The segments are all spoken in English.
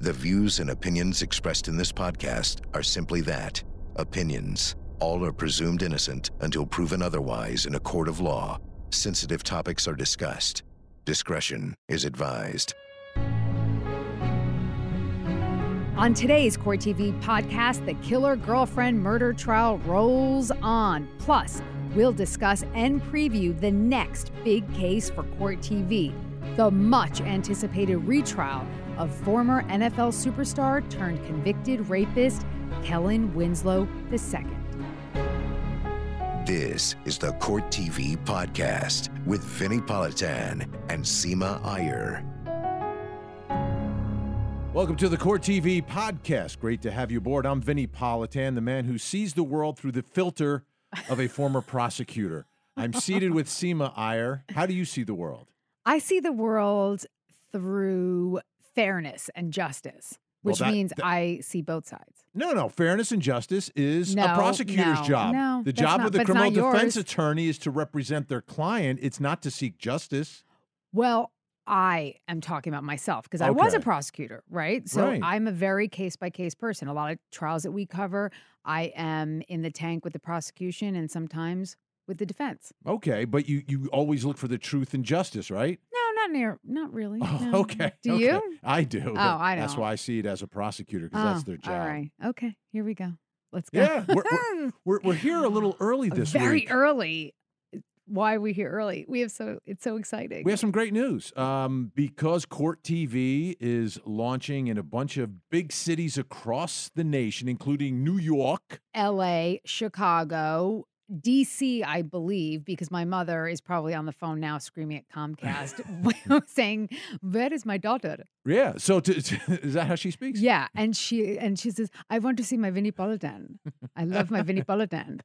The views and opinions expressed in this podcast are simply that opinions. All are presumed innocent until proven otherwise in a court of law. Sensitive topics are discussed. Discretion is advised. On today's Court TV podcast, the killer girlfriend murder trial rolls on. Plus, we'll discuss and preview the next big case for Court TV the much anticipated retrial of former NFL superstar turned convicted rapist Kellen Winslow II. This is the Court TV podcast with Vinnie Politan and Seema Iyer. Welcome to the Court TV podcast. Great to have you aboard. I'm Vinnie Politan, the man who sees the world through the filter of a former prosecutor. I'm seated with Seema Iyer. How do you see the world? I see the world through fairness and justice, Well, which that- means that- I see both sides. No, no. Fairness and justice is No, a prosecutor's no, job. no, the job not- of the criminal defense yours. attorney is to represent their client. It's not to seek justice. Well, I am talking about myself because I was a prosecutor, right? So Right. I'm a very case by case person. A lot of trials that we cover, I am in the tank with the prosecution and sometimes with the defense. Okay, but you you always look for the truth and justice, right? No, not near, not really. Oh, okay. Do okay. you? I do. Oh, I That's don't. why I see it as a prosecutor because that's Oh, their job. All right. Okay. Here we go. Let's go. Yeah, we're, we're, we're, we're here a little early this very week. Very early. Why are we here early? We have so it's so exciting. We have some great news. Um, because Court TV is launching in a bunch of big cities across the nation, including New York. L.A., Chicago, D.C. I believe because my mother is probably on the phone now screaming at Comcast, saying, "Where is my daughter?" Yeah. So to, to- is that how she speaks? Yeah, and she and she says, "I want to see my Vinnie Politan. I love my Vinnie Politan."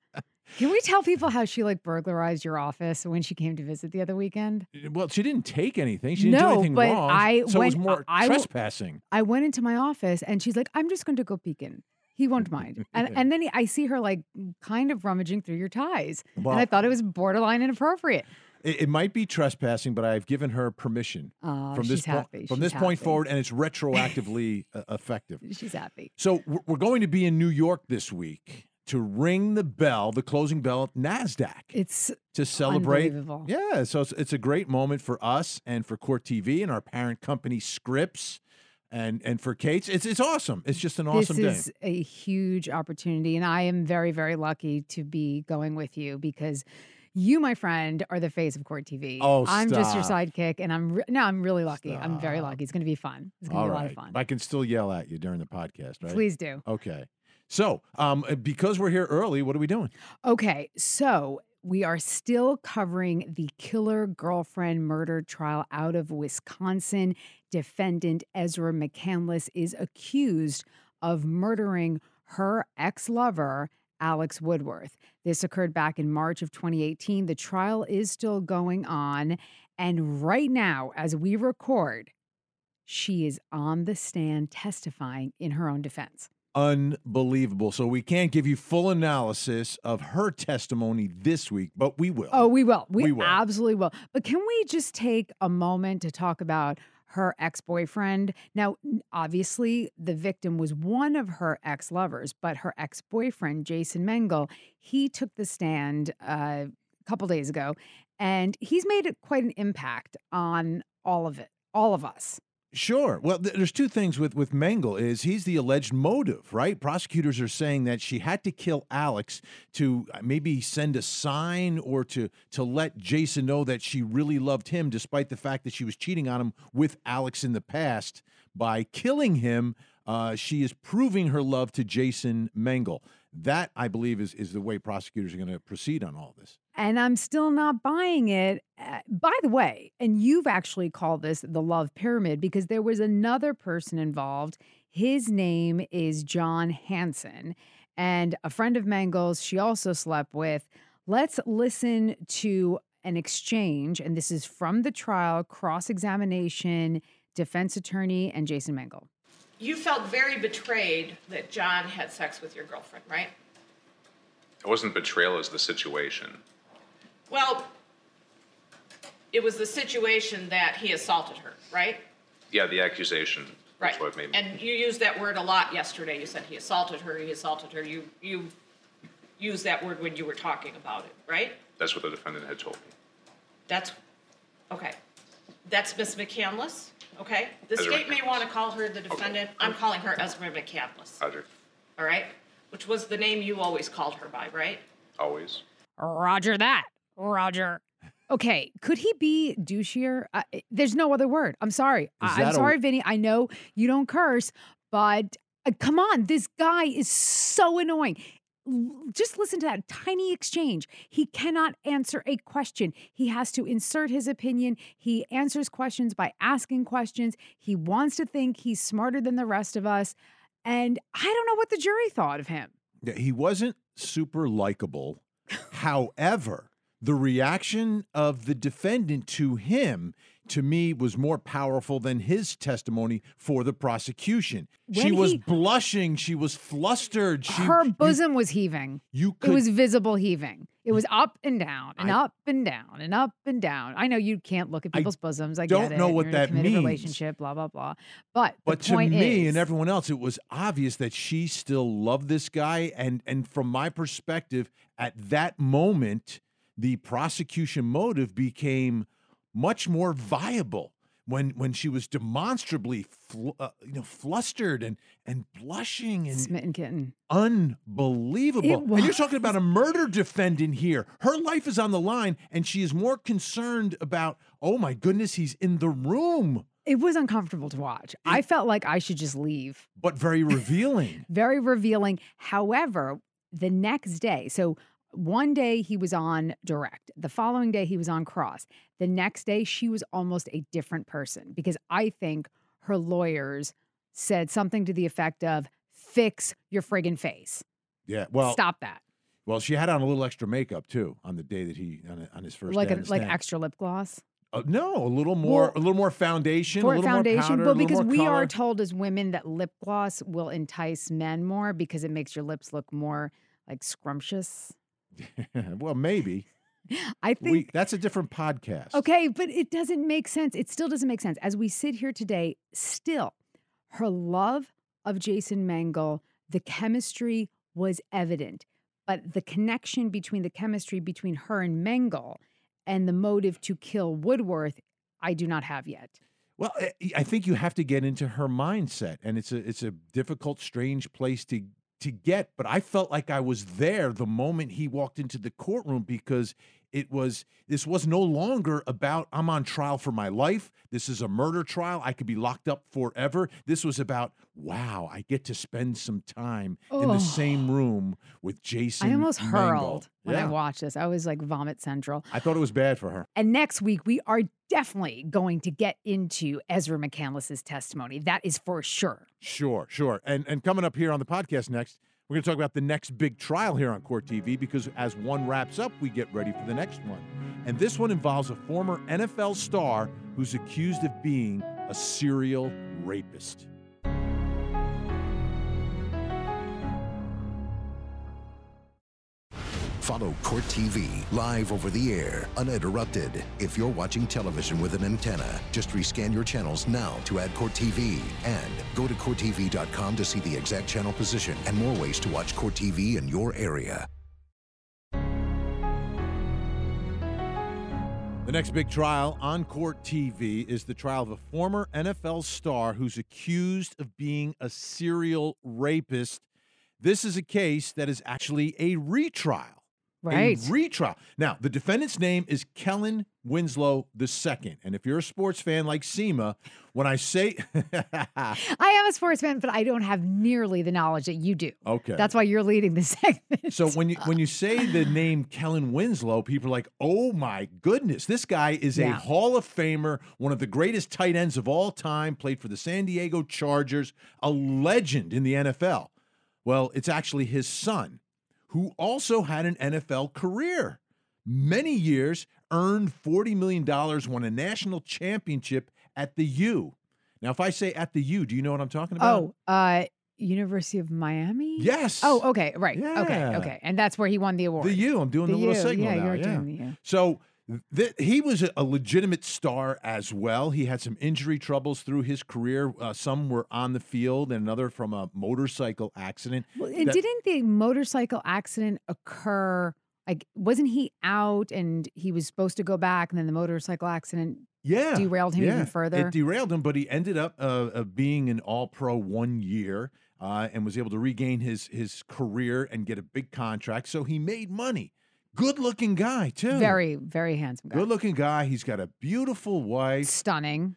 Can we tell people how she like burglarized your office when she came to visit the other weekend? Eh, well, she didn't take anything. She didn't No, do anything but wrong. I so it was went- more I trespassing. I went into my office and she's like, "I'm just going to go peek in. He won't mind." And and then I see her like kind of rummaging through your ties, and I thought it was borderline inappropriate. It, it might be trespassing, but I've given her permission Oh, from this happy. from She's this point forward, and it's retroactively uh, effective. She's happy. So we're we're going to be in New York this week to ring the bell, the closing bell at Nasdaq. It's to celebrate. unbelievable. Yeah, so it's, it's a great moment for us and for Court TV and our parent company Scripps and and for Kate's. It's it's awesome. It's just an awesome this day. is a huge opportunity, and I am very, very lucky to be going with you because you, my friend, are the face of Court TV. Oh, I'm just your sidekick, and I'm re- no, I'm really lucky. I'm very lucky. It's going to be fun. It's going to be a lot of fun. I can still yell at you during the podcast, right? Please do. Okay. So, um, because we're here early, what are we doing? Okay, so we are still covering the killer girlfriend murder trial out of Wisconsin. Defendant Ezra McCandless is accused of murdering her ex lover, Alex Woodworth. This occurred back in March of 2018. The trial is still going on. And right now, as we record, she is on the stand testifying in her own defense. Unbelievable. So we can't give you full analysis of her testimony this week, but we will. Oh, we will. We, We will. absolutely will. But can we just take a moment to talk about her ex boyfriend? Now, obviously, the victim was one of her ex lovers, but her ex boyfriend, Jason Mengle, he took the stand uh, a couple days ago and he's made quite an impact on all of it, all of us. Sure. Well, th- there's two things with with Mengle is he's the alleged motive, right? Prosecutors are saying that she had to kill Alex to uh, maybe send a sign or to to let Jason know that she really loved him, despite the fact that she was cheating on him with Alex in the past. By killing him, uh, she is proving her love to Jason Mengle. That I believe is is the way prosecutors are going to proceed on all this. And I'm still not buying it. Uh, by the way, and you've actually called this the love pyramid because there was another person involved. His name is John Hanson, and a friend of Mengle's she also slept with. Let's listen to an exchange, and this is from the trial cross examination, defense attorney, and Jason Mengle. You felt very betrayed that John had sex with your girlfriend, right? It wasn't betrayal, it was the situation. Well, it was the situation that he assaulted her, right? Yeah, the accusation. That's Right. what made me. And you used that word a lot yesterday. You said he assaulted her, he assaulted her. You, you used that word when you were talking about it, right? That's what the defendant had told me. That's, okay. That's Miss McCandless, okay? The Ezra state may McCandless. want to call her the defendant. I'm calling her Ezra McCandless, Roger. all right? Which was the name you always called her by, right? Always. Roger that. Roger. Okay, could he be douchier? Uh, there's no other word. I'm sorry. I- that I'm a- sorry, Vinnie. I know you don't curse, but uh, come on, this guy is so annoying. L- Just listen to that tiny exchange. He cannot answer a question. He has to insert his opinion. He answers questions by asking questions. He wants to think he's smarter than the rest of us. And I don't know what the jury thought of him. Yeah, he wasn't super likable. However, the reaction of the defendant to him to me was more powerful than his testimony for the prosecution. she When was he- blushing, she was flustered. She, Her you- bosom was heaving. you, could it was visible heaving. It was up and down and I- up and down and up and down. I know you can't look at I people's bosoms. I don't get it. know what You're in a that means. Relationship, blah blah blah. But But to me is, and everyone else, it was obvious that she still loved this guy. And and from my perspective, at that moment, the prosecution motive became much more viable when when she was demonstrably fl- uh, you know flustered and and blushing and smitten kitten. unbelievable. And you're talking about a murder defendant here. Her life is on the line, and she is more concerned about, oh my goodness, he's in the room. It was uncomfortable to watch. I felt like I should just leave. But very revealing. Very revealing. However, the next day, so one day he was on direct. The following day he was on cross. The next day she was almost a different person because I think her lawyers said something to the effect of fix your friggin' face. Yeah. Well, Stop that. Well, she had on a little extra makeup too on the day that he on, on his first Like day a, like extra lip gloss. Uh, no, a little more, Well, a little more foundation, a little foundation, more powder, but because we color. are told as women that lip gloss will entice men more because it makes your lips look more like scrumptious. well, maybe I think we, that's a different podcast. Okay, but it doesn't make sense. It still doesn't make sense. As we sit here today, still, her love of Jason Mengle, the chemistry was evident. But the connection between the chemistry between her and Mengle and the motive to kill Woodworth, I do not have yet. Well, eh, I- I think you have to get into her mindset, and it's a it's a difficult, strange place to to get. But I felt like I was there the moment he walked into the courtroom because it was this was no longer about I'm on trial for my life. This is a murder trial. I could be locked up forever. This was about wow, I get to spend some time in the Oh. same room with Jason. I almost hurled when I watched this. I was like vomit central. I thought it was bad for her. And next week, we are definitely going to get into Ezra McCandless's testimony. That is for sure. Sure, sure. And and coming up here on the podcast next, we're going to talk about the next big trial here on Court TV because as one wraps up, we get ready for the next one. And this one involves a former NFL star who's accused of being a serial rapist. Follow Court TV live over the air, uninterrupted. If you're watching television with an antenna, just rescan your channels now to add Court TV. And go to CourtTV.com to see the exact channel position and more ways to watch Court TV in your area. The next big trial on Court TV is the trial of a former NFL star who's accused of being a serial rapist. This is a case that is actually a retrial. Right. A retrial. Now, the defendant's name is Kellen Winslow II. And if you're a sports fan like Seema, when I say I am a sports fan, but I don't have nearly the knowledge that you do. Okay. That's why you're leading this segment. So when you when you say the name Kellen Winslow, people are like, "Oh my goodness, this guy is a Hall of Famer, one of the greatest tight ends of all time, played for the San Diego Chargers, a legend in the NFL." Well, it's actually his son, who also had an NFL career. Many years, earned $40 million, won a national championship at the U. Now, if I say at the U, do you know what I'm talking about? oh, uh, University of Miami. Yes. Oh, okay, right. Okay, Yeah. okay, and that's where he won the award. The U. I'm doing the, The little U, signal yeah, now. you're yeah. doing the U. So He was a, legitimate star as well. He had some injury troubles through his career. Uh, some were on the field, and another from a motorcycle accident. Well, and that- didn't the motorcycle accident occur? Like, wasn't he out and he was supposed to go back, and then the motorcycle accident yeah, derailed him even further? It derailed him, but he ended up uh, uh, being an All Pro one year uh, and was able to regain his his career and get a big contract. So he made money. Good looking guy too. Very, very handsome guy. good looking guy. He's got a beautiful wife. Stunning.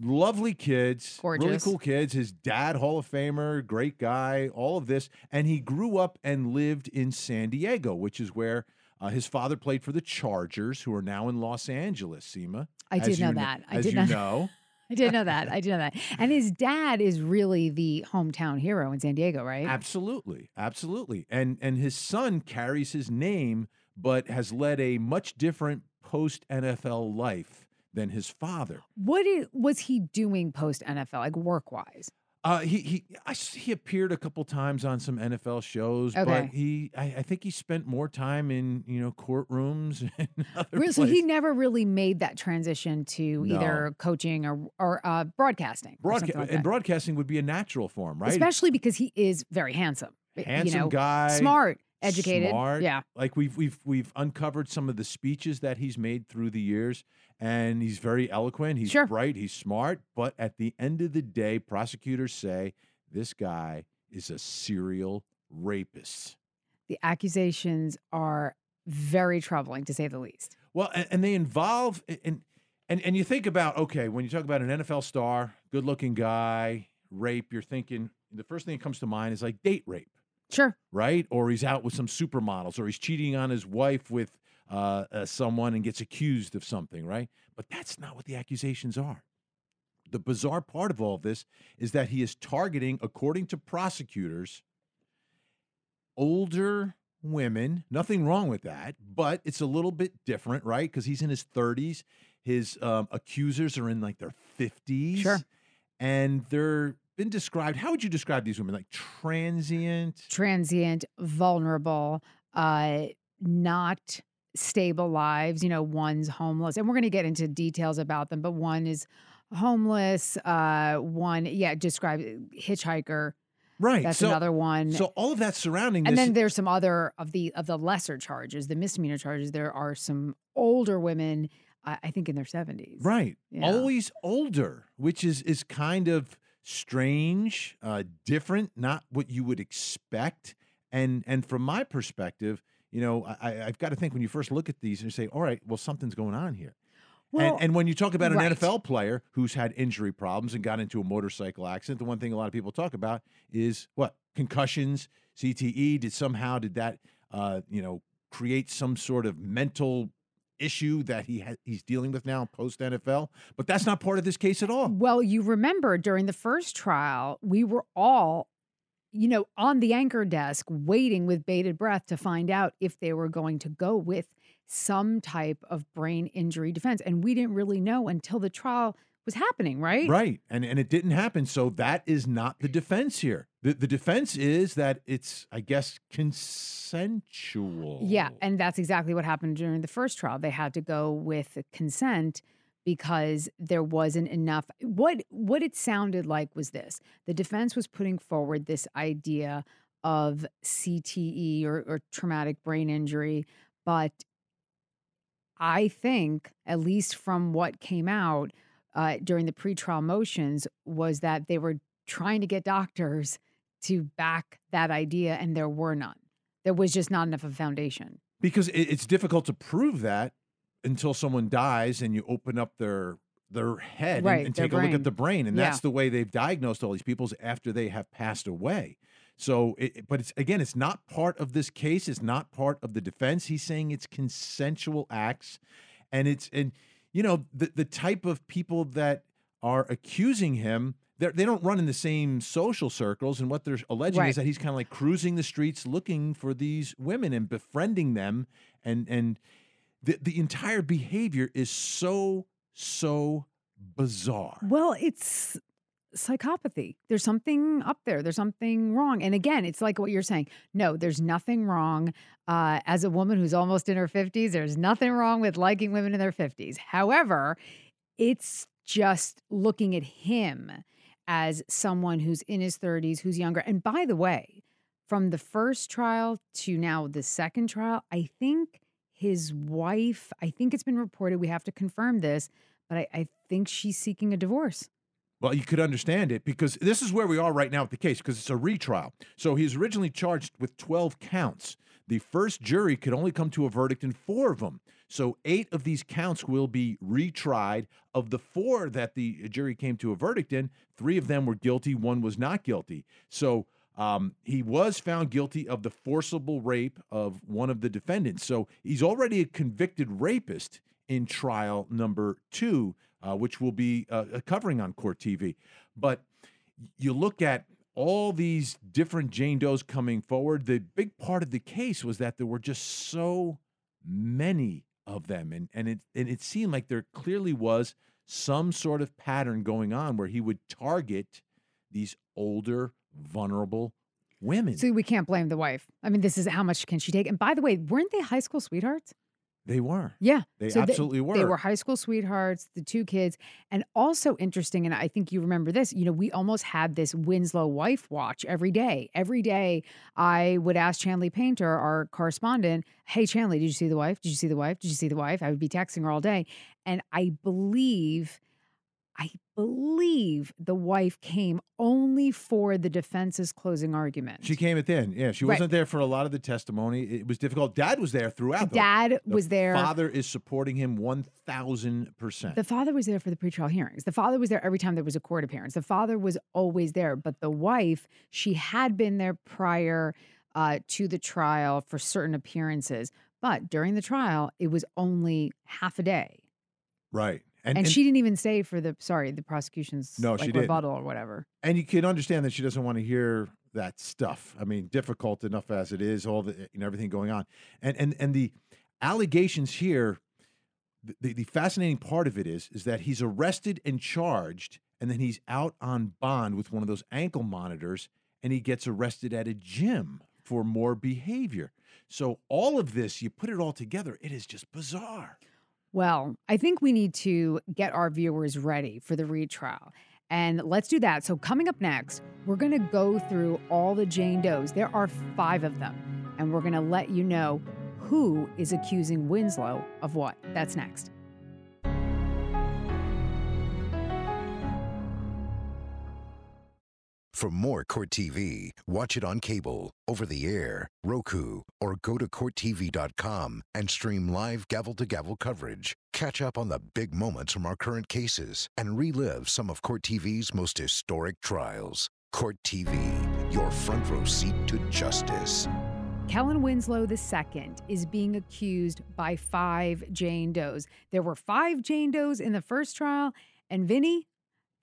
lovely kids, really Gorgeous. cool kids. His dad, Hall of Famer, great guy, all of this. And he grew up and lived in San Diego, which is where uh, his father played for the Chargers, who are now in Los Angeles, Seema. I did know kn- that. I did you know. I didn't know that. I didn't know that. And his dad is really the hometown hero in San Diego, right? Absolutely, absolutely. And and his son carries his name, but has led a much different post NFL life than his father. What i- was he doing post NFL, like work wise? Uh, he he I he appeared a couple times on some NFL shows, but he I, I think he spent more time in you know courtrooms and other Really, so he never really made that transition to either coaching or or uh, broadcasting. or like and broadcasting would be a natural form, right? Especially because he is very handsome. Handsome you know, guy, smart, educated. smart. Yeah. Like we've we've we've uncovered some of the speeches that he's made through the years, and he's very eloquent. He's Sure. bright. He's smart. But at the end of the day, prosecutors say this guy is a serial rapist. The accusations are very troubling, to say the least. Well, and, and they involve and and and you think about okay, when you talk about an NFL star, good-looking guy, rape, you're thinking the first thing that comes to mind is like date rape, Sure. right? Or he's out with some supermodels, or he's cheating on his wife with uh, uh, someone and gets accused of something, right? But that's not what the accusations are. The bizarre part of all of this is that he is targeting, according to prosecutors, older women. Nothing wrong with that, but it's a little bit different, right? Because he's in his 30s. His um, accusers are in like their 50s. Sure. And they're been described. How would you describe these women? Like transient? Transient, vulnerable, uh, not stable lives. You know, one's homeless. And we're going to get into details about them, but one is homeless. Uh, one, yeah, describe hitchhiker. Right. That's so, another one. So all of that surrounding and this. then there's some other of the of the lesser charges, the misdemeanor charges. There are some older women, I I think in their 70s. Right. Yeah. Always older, which is is kind of strange, uh, different, not what you would expect. And and from my perspective, you know, I, I've got to think when you first look at these and you say, all right, well, something's going on here. Well, and, and when you talk about an right. NFL player who's had injury problems and got into a motorcycle accident, the one thing a lot of people talk about is what concussions, CTE. Did somehow did that uh, you know create some sort of mental issue that he ha- he's dealing with now post NFL? But that's not part of this case at all. Well, you remember during the first trial, we were all, you know, on the anchor desk waiting with bated breath to find out if they were going to go with some type of brain injury defense. And we didn't really know until the trial was happening, right? Right. And and it didn't happen. So that is not the defense here. The the defense is that it's, I guess, consensual. Yeah. And that's exactly what happened during the first trial. They had to go with consent because there wasn't enough what what it sounded like was this the defense was putting forward this idea of CTE or, or traumatic brain injury but I think at least from what came out uh, during the pretrial motions was that they were trying to get doctors to back that idea and there were none. There was just not enough of a foundation. Because it's difficult to prove that until someone dies and you open up their their head and- Right, and, their take a look at the brain. and Yeah. that's the way they've diagnosed all these people after they have passed away. So it- but it's again it's not part of this case it's not part of the defense. He's saying it's consensual acts and it's and you know the the type of people that are accusing him they're, they don't run in the same social circles and what they're alleging Right. is that he's kind of like cruising the streets looking for these women and befriending them and and the, the entire behavior is so so bizarre Well, it's psychopathy. There's something up there. There's something wrong. And again, it's like what you're saying. No, there's nothing wrong. Uh, as a woman who's almost in her 50s, there's nothing wrong with liking women in their 50s. However, it's just looking at him as someone who's in his 30s, who's younger. And by the way, from the first trial to now the second trial, I think his wife, I think it's been reported, we have to confirm this, but I, I think she's seeking a divorce. Well, you could understand it because this is where we are right now with the case because it's a retrial. So he's originally charged with 12 counts. The first jury could only come to a verdict in four of them. So eight of these counts will be retried. Of the four that the jury came to a verdict in, three of them were guilty, one was not guilty. So um, he was found guilty of the forcible rape of one of the defendants. So he's already a convicted rapist in trial number two uh, which we'll be uh, covering on Court TV. But you look at all these different Jane Does coming forward. The big part of the case was that there were just so many of them, and and it and it seemed like there clearly was some sort of pattern going on where he would target these older, vulnerable women. So we can't blame the wife. I mean, this is how much can she take? And by the way, weren't they high school sweethearts? They were. Yeah. They So absolutely were. They were high school sweethearts, the two kids. And also interesting, and I think you remember this, you know, we almost had this Winslow wife watch every day. Every day I would ask Chanley Painter, our correspondent, hey, Chanley, did you see the wife? Did you see the wife? Did you see the wife? I would be texting her all day. And I believe I believe the wife came only for the defense's closing argument. She came at the end. Yeah, she Right. wasn't there for a lot of the testimony. It was difficult. Dad was there throughout. though. Dad The was there. Father is supporting him one thousand percent. The father was there for the pretrial hearings. The father was there every time there was a court appearance. The father was always there, but the wife, she had been there prior uh, to the trial for certain appearances. But during the trial, it was only half a day. Right. And, she didn't even stay for the, sorry, the prosecution's No, like, she didn't. rebuttal or whatever. and you can understand that she doesn't want to hear that stuff. I mean, difficult enough as it is, all the eh, you know, everything going on, and and and the allegations here. The, the fascinating part of it is is that he's arrested and charged, and then he's out on bond with one of those ankle monitors, and he gets arrested at a gym for more behavior. So all of this, you put it all together, it is just bizarre. Well, I think we need to get our viewers ready for the retrial. And let's do that. So, coming up next, we're going to go through all the Jane Does. There are five of them. And we're going to let you know who is accusing Winslow of what. That's next. For more Court TV, watch it on cable, over the air, Roku, or go to CourtTV.com and stream live gavel to gavel coverage. Catch up on the big moments from our current cases and relive some of Court TV's most historic trials. Court TV, your front row seat to justice. Kellen Winslow II is being accused by five Jane Does. There were five Jane Does in the first trial, and Vinnie,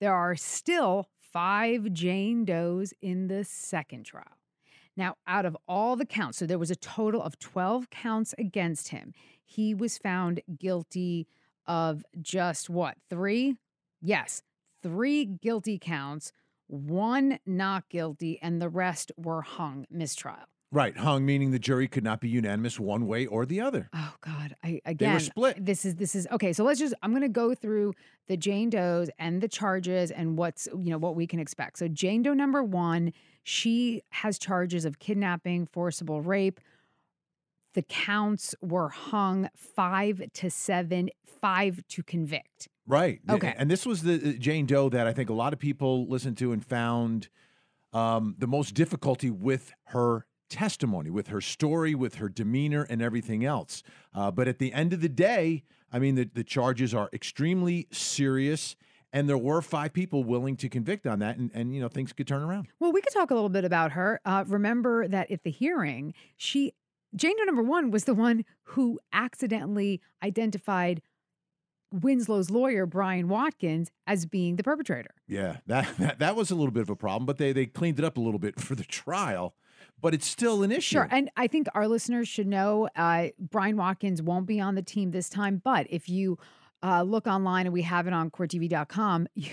there are still five Jane Does in the second trial. Now, out of all the counts, so there was a total of 12 counts against him. He was found guilty of just what, three? Yes, three guilty counts, one not guilty, and the rest were hung mistrial. Right, hung meaning the jury could not be unanimous one way or the other. Oh God! I again. split. This is this is okay. So let's just. I'm going to go through the Jane Does and the charges and what's you know what we can expect. So Jane Doe number one, she has charges of kidnapping, forcible rape. The counts were hung five to seven, five to convict. Right. Okay. And this was the uh, Jane Doe that I think a lot of people listened to and found um, the most difficulty with her testimony, with her story, with her demeanor, and everything else. Uh, but at the end of the day, I mean, the, the charges are extremely serious. And there were five people willing to convict on that, and, and you know things could turn around. Well, we could talk a little bit about her. Uh, remember that at the hearing, she Jane Doe number one was the one who accidentally identified Winslow's lawyer, Brian Watkins, as being the perpetrator. Yeah, that, that that was a little bit of a problem, but they they cleaned it up a little bit for the trial. But it's still an issue. Sure. And I think our listeners should know uh, Brian Watkins won't be on the team this time. But if you uh, look online and we have it on courttv.com, you,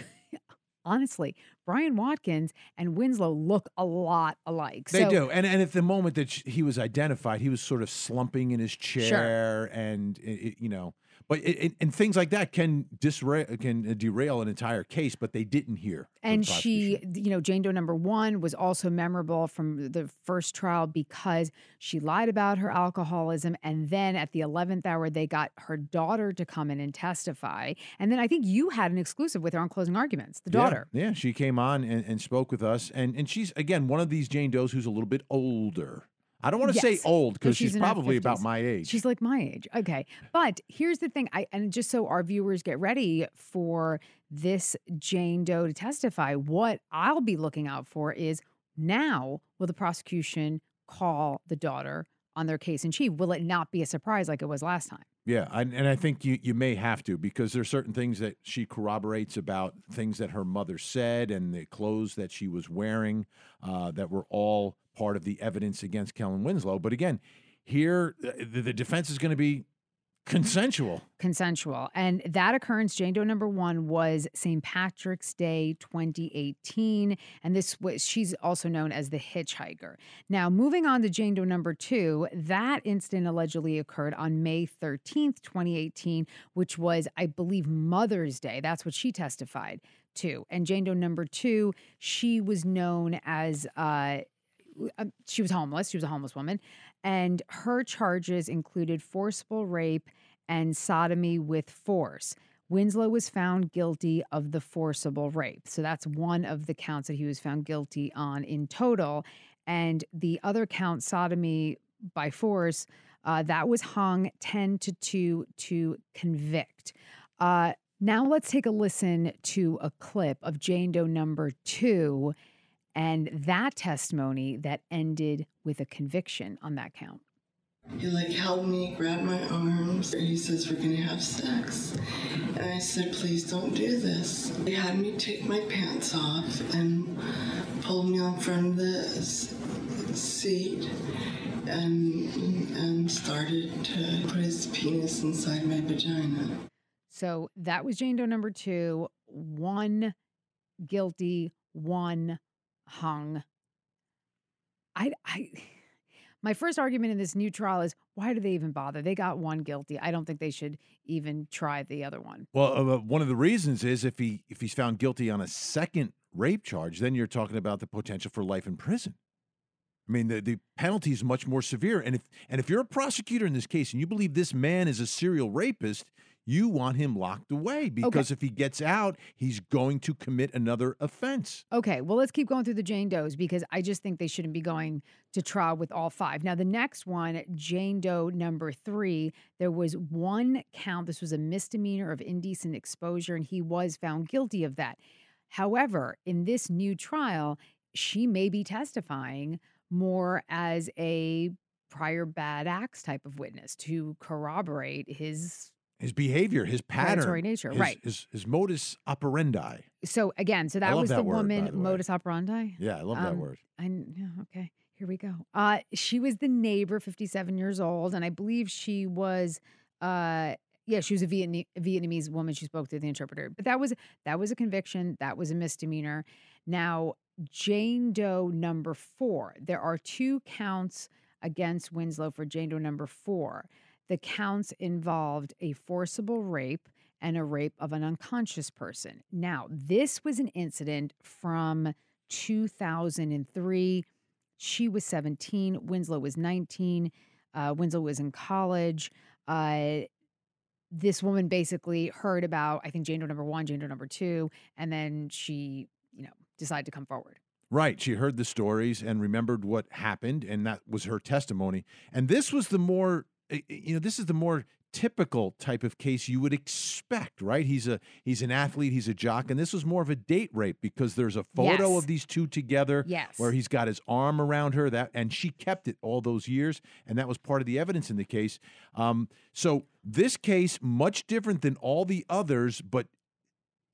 honestly, Brian Watkins and Winslow look a lot alike. They so, do, and and at the moment that he was identified, he was sort of slumping in his chair, and it, it- you know, but it, it- and things like that can disrail can derail an entire case. But they didn't hear. And she, you know, Jane Doe number one was also memorable from the first trial because she lied about her alcoholism. And then at the 11th hour, they got her daughter to come in and testify. And then I think you had an exclusive with her on closing arguments, the Yeah, daughter. Yeah, she came on and, and spoke with us, and and she's again one of these Jane Does who's a little bit older. I don't want to say old because she's, she's probably about my age. She's like my age. Okay. But here's the thing I and just so our viewers get ready for this Jane Doe to testify, what I'll be looking out for is now will the prosecution call the daughter on their case in chief? Will it not be a surprise like it was last time? Yeah, and, and I think you, you may have to because there's certain things that she corroborates about things that her mother said and the clothes that she was wearing uh, that were all part of the evidence against Kellen Winslow. But again, here uh, the, the defense is going to be consensual. Consensual. And that occurrence, Jane Doe number one, was St. Patrick's Day 2018. And this was, she's also known as the hitchhiker. Now, moving on to Jane Doe number two, that incident allegedly occurred on May 13th, 2018, which was, I believe, Mother's Day. That's what she testified to. And Jane Doe number two, she was known as, uh, uh, she was homeless. She was a homeless woman. And her charges included forcible rape and sodomy with force. Winslow was found guilty of the forcible rape. So that's one of the counts that he was found guilty on in total. And the other count, sodomy by force, uh, that was hung 10 to 2 to convict. Uh, now let's take a listen to a clip of Jane Doe number two and that testimony that ended with a conviction on that count. He like held me, grabbed my arms. And he says we're gonna have sex, and I said, please don't do this. He had me take my pants off and pulled me on front of the seat, and and started to put his penis inside my vagina. So that was Jane Doe number two, one guilty, one hung. I, I, my first argument in this new trial is why do they even bother? They got one guilty. I don't think they should even try the other one. Well, uh, one of the reasons is if he if he's found guilty on a second rape charge, then you're talking about the potential for life in prison. I mean, the, the penalty is much more severe. And if and if you're a prosecutor in this case and you believe this man is a serial rapist, you want him locked away because if he gets out, he's going to commit another offense. Okay, well, let's keep going through the Jane Does because I just think they shouldn't be going to trial with all five. Now, the next one, Jane Doe number three, there was one count. This was a misdemeanor of indecent exposure, and he was found guilty of that. However, in this new trial, she may be testifying more as a prior bad acts type of witness to corroborate his His behavior, his Predatory pattern, nature, his, right. His, his modus operandi. so again so that was that the word, woman the modus operandi Yeah, I love that Um, word. I okay. Here we go. Uh, she was the neighbor, 57 years old, and I believe she was, uh, yeah, she was a Vietnamese, Vietnamese woman. She spoke through the interpreter, but that was that was a conviction. That was a misdemeanor. Now, Jane Doe number four. There are two counts against Winslow for Jane Doe number four. The counts involved a forcible rape and a rape of an unconscious person. Now, this was an incident from 2003. She was 17. Winslow was 19. Uh, Winslow was in college. Uh, this woman basically heard about, I think, Jane Doe number one, Jane Doe number two, and then she, you know, decided to come forward. Right. She heard the stories and remembered what happened, and that was her testimony. And this was the more, you know, this is the more typical type of case you would expect, right? He's a he's an athlete, he's a jock, and this was more of a date rape because there's a photo Yes. of these two together Yes. where he's got his arm around her that and she kept it all those years and that was part of the evidence in the case um, so this case much different than all the others but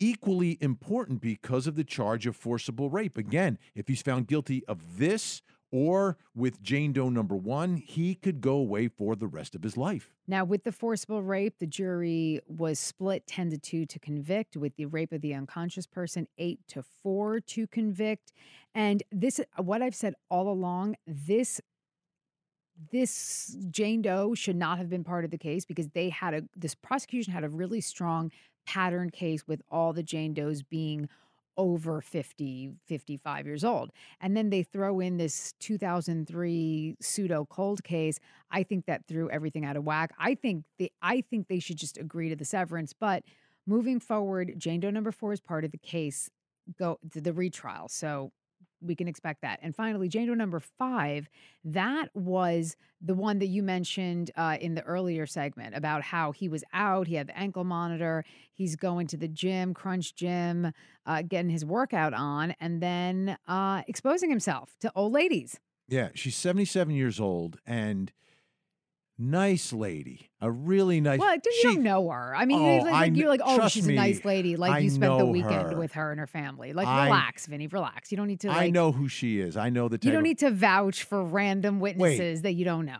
equally important because of the charge of forcible rape again if he's found guilty of this or with Jane Doe number one, he could go away for the rest of his life. Now, with the forcible rape, the jury was split 10 to 2 to convict. With the rape of the unconscious person, 8 to 4 to convict. And this, what I've said all along, this this Jane Doe should not have been part of the case because they had a this prosecution had a really strong pattern case with all the Jane Does being over 50 55 years old and then they throw in this 2003 pseudo cold case i think that threw everything out of whack. I think they i think they should just agree to the severance but moving forward jane doe number 4 is part of the case go the retrial so we can expect that. And finally, Jane Doe number five, that was the one that you mentioned uh, in the earlier segment about how he was out, he had the ankle monitor, he's going to the gym, Crunch Gym, uh, getting his workout on, and then uh, exposing himself to old ladies. Yeah, she's 77 years old and nice lady, a really nice. Well, you don't know her. I mean, Oh, you're like, I you're like, oh, she's a nice lady. Like I you spent the weekend her. with her and her family. Like, I- relax, Vinnie, relax. You don't need to. Like, I know who she is. I know the You don't of- need to vouch for random witnesses that you don't know.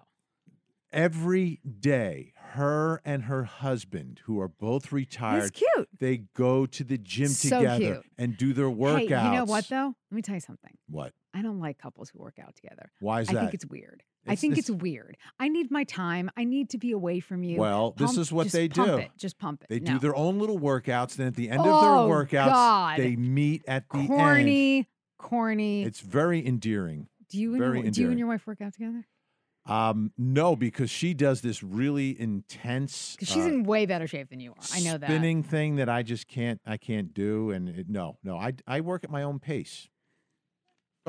every day her and her husband who are both retired cute. they go to the gym So together cute. and do their workouts Hey, you know what though? Let me tell you something. what I don't like couples who work out together. Why is I that? I think it's weird. I think it's- weird. I need my time. I need to be away from you. Well, this Pump- is what just they pump do. It. Just pump it. they No. do their own little workouts then at the end of Oh, their workouts God. they meet at the end corny, corny. it's very endearing do you and very your, do you and your wife work out together? um no because she does this really intense Because she's uh, in way better shape than you are. I know that. spinning thing that I just can't I can't do and it, no no I I work at my own pace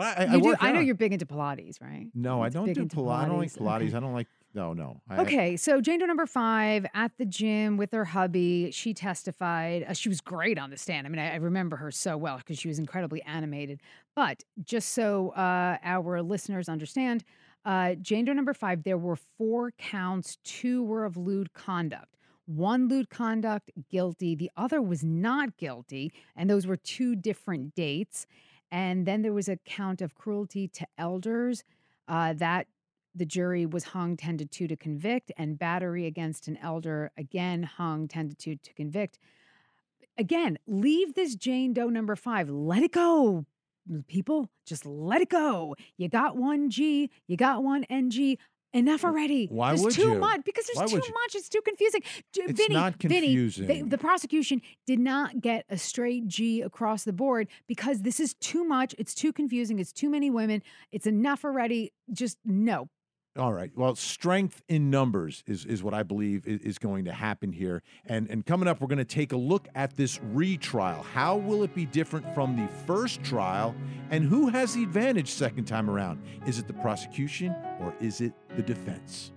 I, I, do, work I know out. you're big into Pilates, right? No, I don't do Pilates. I don't like Pilates. Okay. I don't like. No, no. I, Okay, so Jane Doe number five at the gym with her hubby. She testified. Uh, she was great on the stand. I mean, I, I remember her so well because she was incredibly animated. But just so uh, our listeners understand, uh, Jane Doe number five, there were four counts. Two were of lewd conduct. One lewd conduct, guilty. The other was not guilty. And those were two different dates. And then there was a count of cruelty to elders. Uh, that the jury was hung 10 to 2 to convict, and battery against an elder again hung 10 to 2 to convict. Again, leave this Jane Doe number five. Let it go, people. Just let it go. You got one G, you got one NG. Enough already. why there's would too you? much because there's Why too much. It's too confusing. It's Vinnie, not Vinnie, they- confusing. the prosecution did not get a straight G across the board because this is too much. It's too confusing. It's too many women. It's enough already. Just no. All right. Well, strength in numbers is, is what I believe is, is going to happen here. And and coming up, we're going to take a look at this retrial. How will it be different from the first trial? And who has the advantage second time around? Is it the prosecution or is it the defense?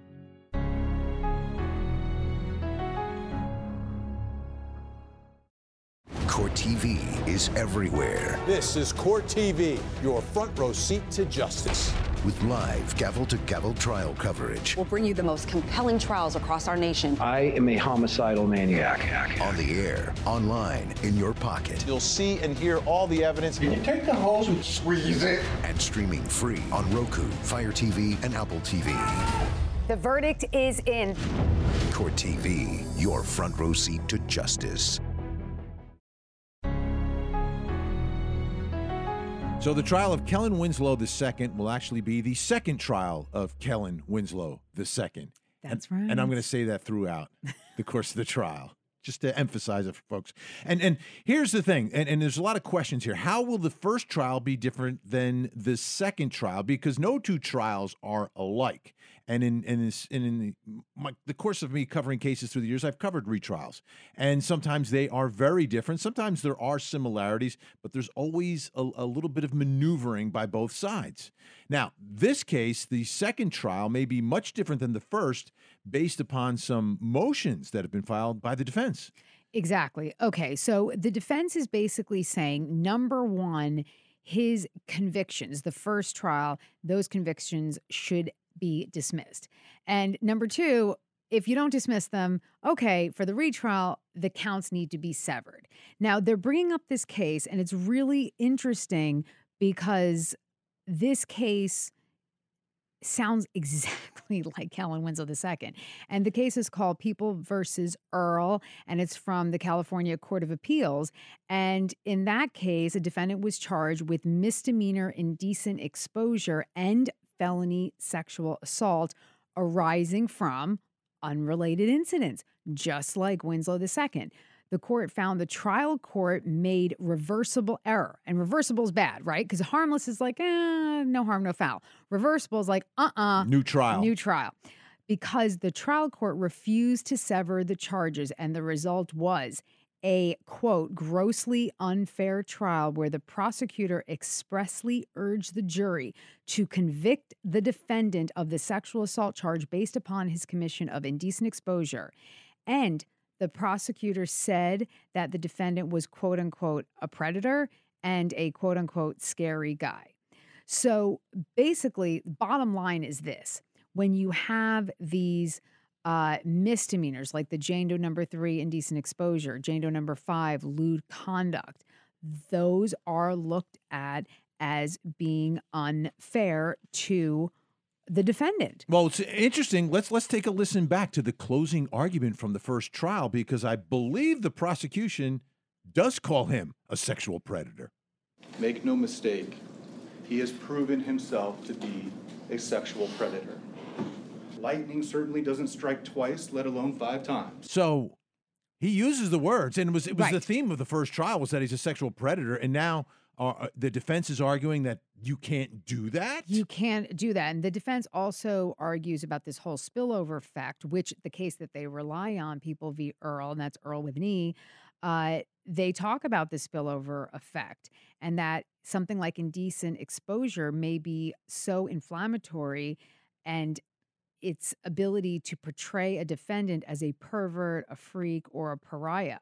Court TV is everywhere This is Court TV, your front row seat to justice. With live gavel to gavel trial coverage We'll bring you the most compelling trials across our nation. I am a homicidal maniac. on the air, online, in your pocket, You'll see and hear all the evidence. Can you take the hose and squeeze it. and streaming free on Roku, Fire TV, and Apple TV. The verdict is in. Court TV, your front row seat to justice. So the trial of Kellen Winslow II will actually be the second trial of Kellen Winslow II. That's and, right. And I'm going to say that throughout the course of the trial, just to emphasize it for folks. And and here's the thing, and, and there's a lot of questions here. How will the first trial be different than the second trial? Because no two trials are alike. And in in this and in the, my, the course of me covering cases through the years, I've covered retrials, and sometimes they are very different. Sometimes there are similarities, but there's always a, a little bit of maneuvering by both sides. Now, this case, the second trial may be much different than the first, based upon some motions that have been filed by the defense. Exactly. Okay. So the defense is basically saying number one, his convictions, the first trial, those convictions should be dismissed. And number two, if you don't dismiss them, okay, for the retrial, the counts need to be severed. Now, they're bringing up this case, and it's really interesting because this case sounds exactly like Kellen Winslow II. And the case is called People versus Earle, and it's from the California Court of Appeals. And in that case, a defendant was charged with misdemeanor indecent exposure and felony sexual assault arising from unrelated incidents, just like Winslow II the court found the trial court made reversible error. And reversible is bad, right? Because harmless is like, eh, no harm, no foul. Reversible is like, uh uh New trial. New trial. Because the trial court refused to sever the charges, and the result was a quote, grossly unfair trial where the prosecutor expressly urged the jury to convict the defendant of the sexual assault charge based upon his commission of indecent exposure. And the prosecutor said that the defendant was quote unquote a predator and a quote unquote scary guy. So basically, bottom line is this when you have these uh, misdemeanors like the Jane Doe number three, indecent exposure, Jane Doe number five, lewd conduct, those are looked at as being unfair to the defendant. Well, it's interesting. Let's let's take a listen back to the closing argument from the first trial because I believe the prosecution does call him a sexual predator. Make no mistake, he has proven himself to be a sexual predator. Lightning certainly doesn't strike twice, let alone five times. So he uses the words, and it was it was Right. the theme of the first trial was that he's a sexual predator, and now uh, the defense is arguing that you can't do that. You can't do that. And the defense also argues about this whole spillover effect, which the case that they rely on, People v. Earle, and that's Earle with an E, uh, they talk about the spillover effect and that something like indecent exposure may be so inflammatory and its ability to portray a defendant as a pervert, a freak, or a pariah.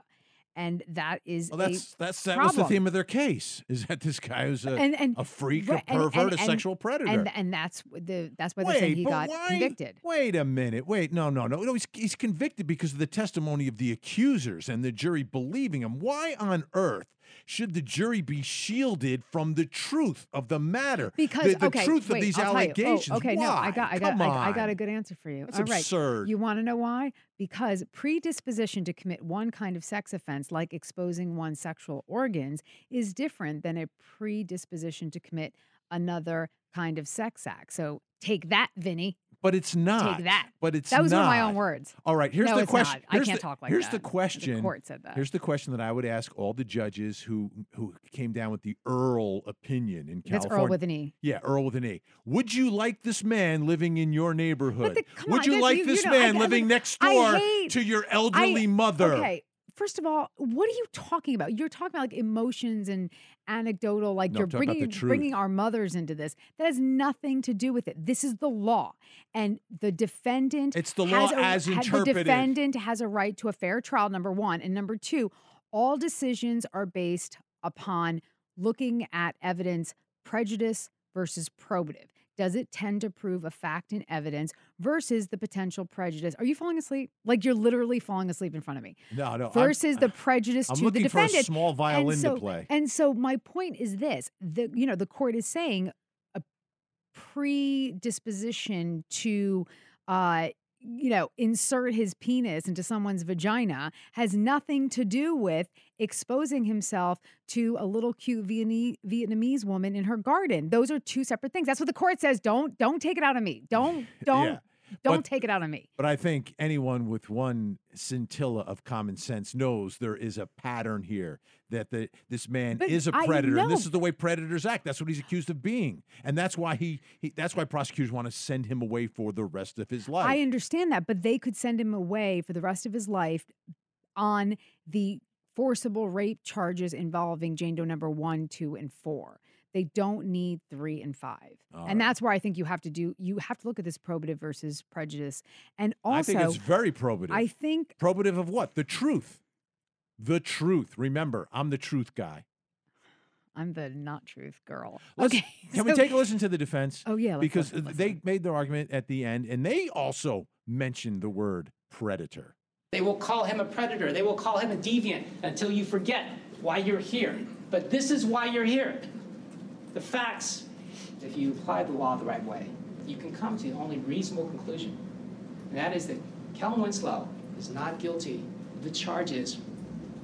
And that is Well, that's a that's that was the theme of their case is that this guy was a, and, and a freak, right, a pervert, and- a and- sexual predator. and and that's the that's why they're saying he got why- convicted. Wait a minute. Wait, no, no, no, no. He's, he's convicted because of the testimony of the accusers and the jury believing him. Why on earth should the jury be shielded from the truth of the matter? Because the, the okay, truth wait, of these I'll. Oh, allegations. okay, no, I got, I got, I, I got a good answer for you. That's All right, absurd. you want to know why? Because predisposition to commit one kind of sex offense, like exposing one's sexual organs, is different than a predisposition to commit another kind of sex act. So take that, Vinnie. But it's not. Take that. But it's That was one of my own words. All right. Here's No, the question. not. I can't the- talk like Here's that. the The question. The court said that. Here's the question that I would ask all the judges who who came down with the Earle opinion in California. That's. Earle with an E. Yeah, Earle with an E. Would you like this man living in your neighborhood? the- come Would on, you like you- you this know, man I- living look, next I door hate- to your I- elderly mother? Okay. First of all, what are you talking about? You're talking about like emotions and anecdotal, like No, you're I'm talking about bringing bringing our mothers into this. That has nothing to do with it. This is the law, and the defendant. It's the law a- as ha- interpreted. The defendant has a right to a fair trial. Number one, and number two, all decisions are based upon looking at evidence, prejudice versus probative. Does it tend to prove a fact and evidence versus the potential prejudice? Are you falling asleep? Like you're literally falling asleep in front of me. No, no. Versus I'm- the prejudice I'm to looking the for a defendant. small violin and to play. And so my point is this: the you know the court is saying a predisposition to uh you know insert his penis into someone's vagina has nothing to do with exposing himself to a little cute Vietnamese, Vietnamese woman in her garden. Those are two separate things. That's what the court says. Don't don't take it out of me. Don't don't Yeah, don't but- take it out of me. But I think anyone with one scintilla of common sense knows there is a pattern here that the this man But is a predator, and this is the way predators act. That's what he's accused of being, and that's why he, he that's why prosecutors want to send him away for the rest of his life. I understand that, but they could send him away for the rest of his life on the forcible rape charges involving Jane Doe number one, two, and four. They don't need three and five. All and that's where I think you have to do, you have to look at this probative versus prejudice. And also, I think it's very probative. I think probative of what? The truth. The truth. Remember, I'm the truth guy. I'm the not truth girl. Let's- okay. Can we take a listen to the defense? Oh, yeah, let's because listen, let's they made their argument at the end, and they also mentioned the word predator. They will call him a predator. They will call him a deviant until you forget why you're here. But this is why you're here. The facts, if you apply the law the right way, you can come to the only reasonable conclusion, and that is that Kellen Winslow is not guilty of the charges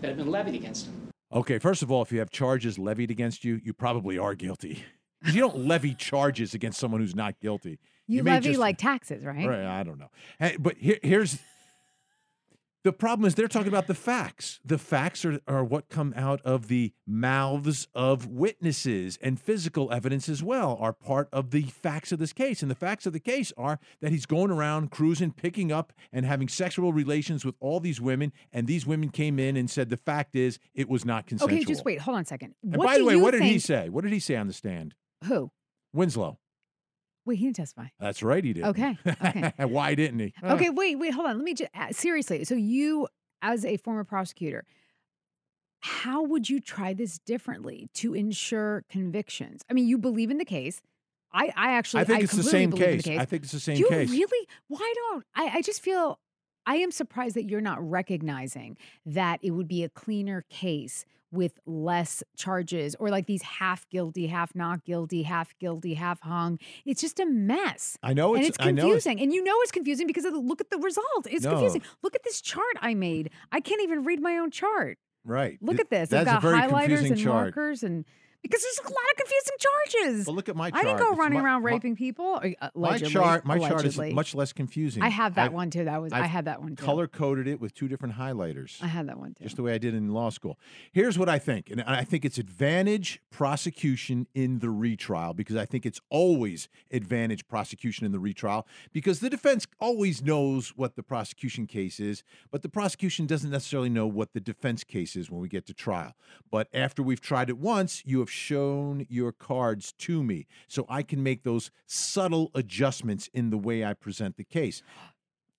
that have been levied against him. Okay, first of all, if you have charges levied against you, you probably are guilty. You don't levy charges against someone who's not guilty. You, may levy just- like taxes, right? Right, I don't know. Hey, but here, here's the problem is they're talking about the facts. The facts are, are what come out of the mouths of witnesses and physical evidence as well are part of the facts of this case. And the facts of the case are that he's going around cruising, picking up and having sexual relations with all these women. And these women came in and said the fact is it was not consensual. Okay, just wait. Hold on a second. And What by the way, what did he say? What did he say on the stand? Who? Winslow. Wait, he didn't testify. That's right, he did. Okay, okay. Why didn't he? Okay, wait, wait, hold on. Let me just uh, seriously. So you, as a former prosecutor, how would you try this differently to ensure convictions? I mean, you believe in the case. I, I actually, I think it's the same case. the case. I think it's the same Do you case. really? Why don't I? I just feel I am surprised that you're not recognizing that it would be a cleaner case with less charges or like these half guilty, half not guilty, half guilty, half hung. It's just a mess. I know and it's- it's I know it's- confusing. And you know it's confusing because of the, look at the result. It's No. confusing. Look at this chart I made. I can't even read my own chart. Right. Look Th- at this. That's I've got highlighters and chart. markers and because there's a lot of confusing charges. Well, look at my chart. I didn't go It's running my- around my- raping people. uh, My chart, my chart is much less confusing. I have that I've- one too. That was I I've had that one too. Color coded it with two different highlighters. I had that one too. Just the way I did in law school. Here's what I think, and I think it's advantage prosecution in the retrial because I think it's always advantage prosecution in the retrial because the defense always knows what the prosecution case is, but the prosecution doesn't necessarily know what the defense case is when we get to trial. But after we've tried it once, you have shown your cards to me so I can make those subtle adjustments in the way I present the case.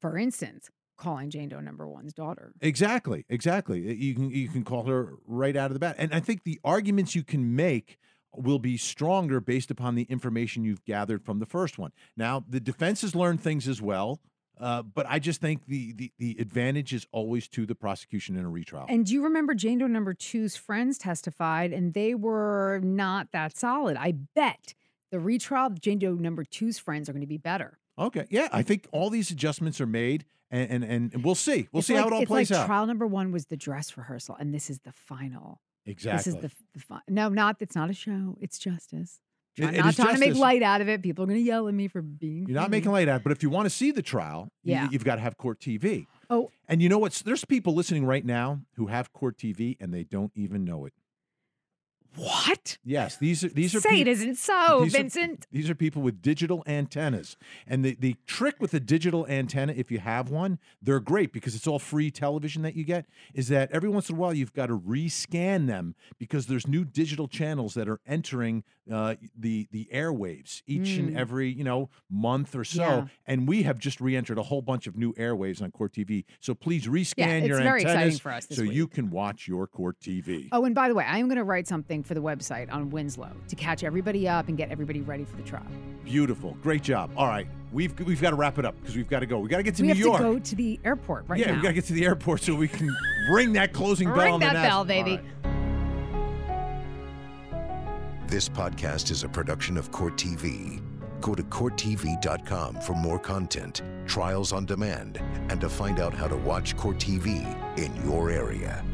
For instance, calling Jane Doe number one's daughter. Exactly, exactly. You can you can call her right out of the bat, and I think the arguments you can make will be stronger based upon the information you've gathered from the first one. Now, the defense has learned things as well, uh, but I just think the, the the advantage is always to the prosecution in a retrial. And do you remember Jane Doe number two's friends testified and they were not that solid? I bet the retrial Jane Doe number two's friends are going to be better. okay, yeah, I think all these adjustments are made, and and, and we'll see. We'll It's see like, how it all it's plays like out. Trial number one was the dress rehearsal, and this is the final. Exactly. This is the, the fi- no, not it's not a show. It's justice. It not trying to make light out of it. People are going to yell at me for being. You're not making light out, but if you want to see the trial, you- Yeah. you've got to have court TV. Oh, And you know what? There's people listening right now who have court TV and they don't even know it. What? Yes, these are these are Say it isn't so, these are- Vincent. these are people with digital antennas. And the, the trick with the digital antenna, if you have one, they're great because it's all free television that you get, is that every once in a while you've got to rescan them because there's new digital channels that are entering uh, the the airwaves each and Mm. every, you know, month or so. Yeah. And we have just re-entered a whole bunch of new airwaves on Court TV. So please rescan Yeah, your very exciting antennas for us this so you can watch your Court TV. Oh, and by the way, I am going to write something for the website on Winslow to catch everybody up and get everybody ready for the trial. Beautiful. Great job. All right. We've we've got to wrap it up because we've got to go. We got to get to New York. we New have York. to go to the airport right yeah, now. we got to get to the airport so we can ring that closing bell. Ring on that bell, baby. All right. This podcast is a production of Court TV. Go to CourtTV.com for more content, trials on demand, and to find out how to watch Court TV in your area.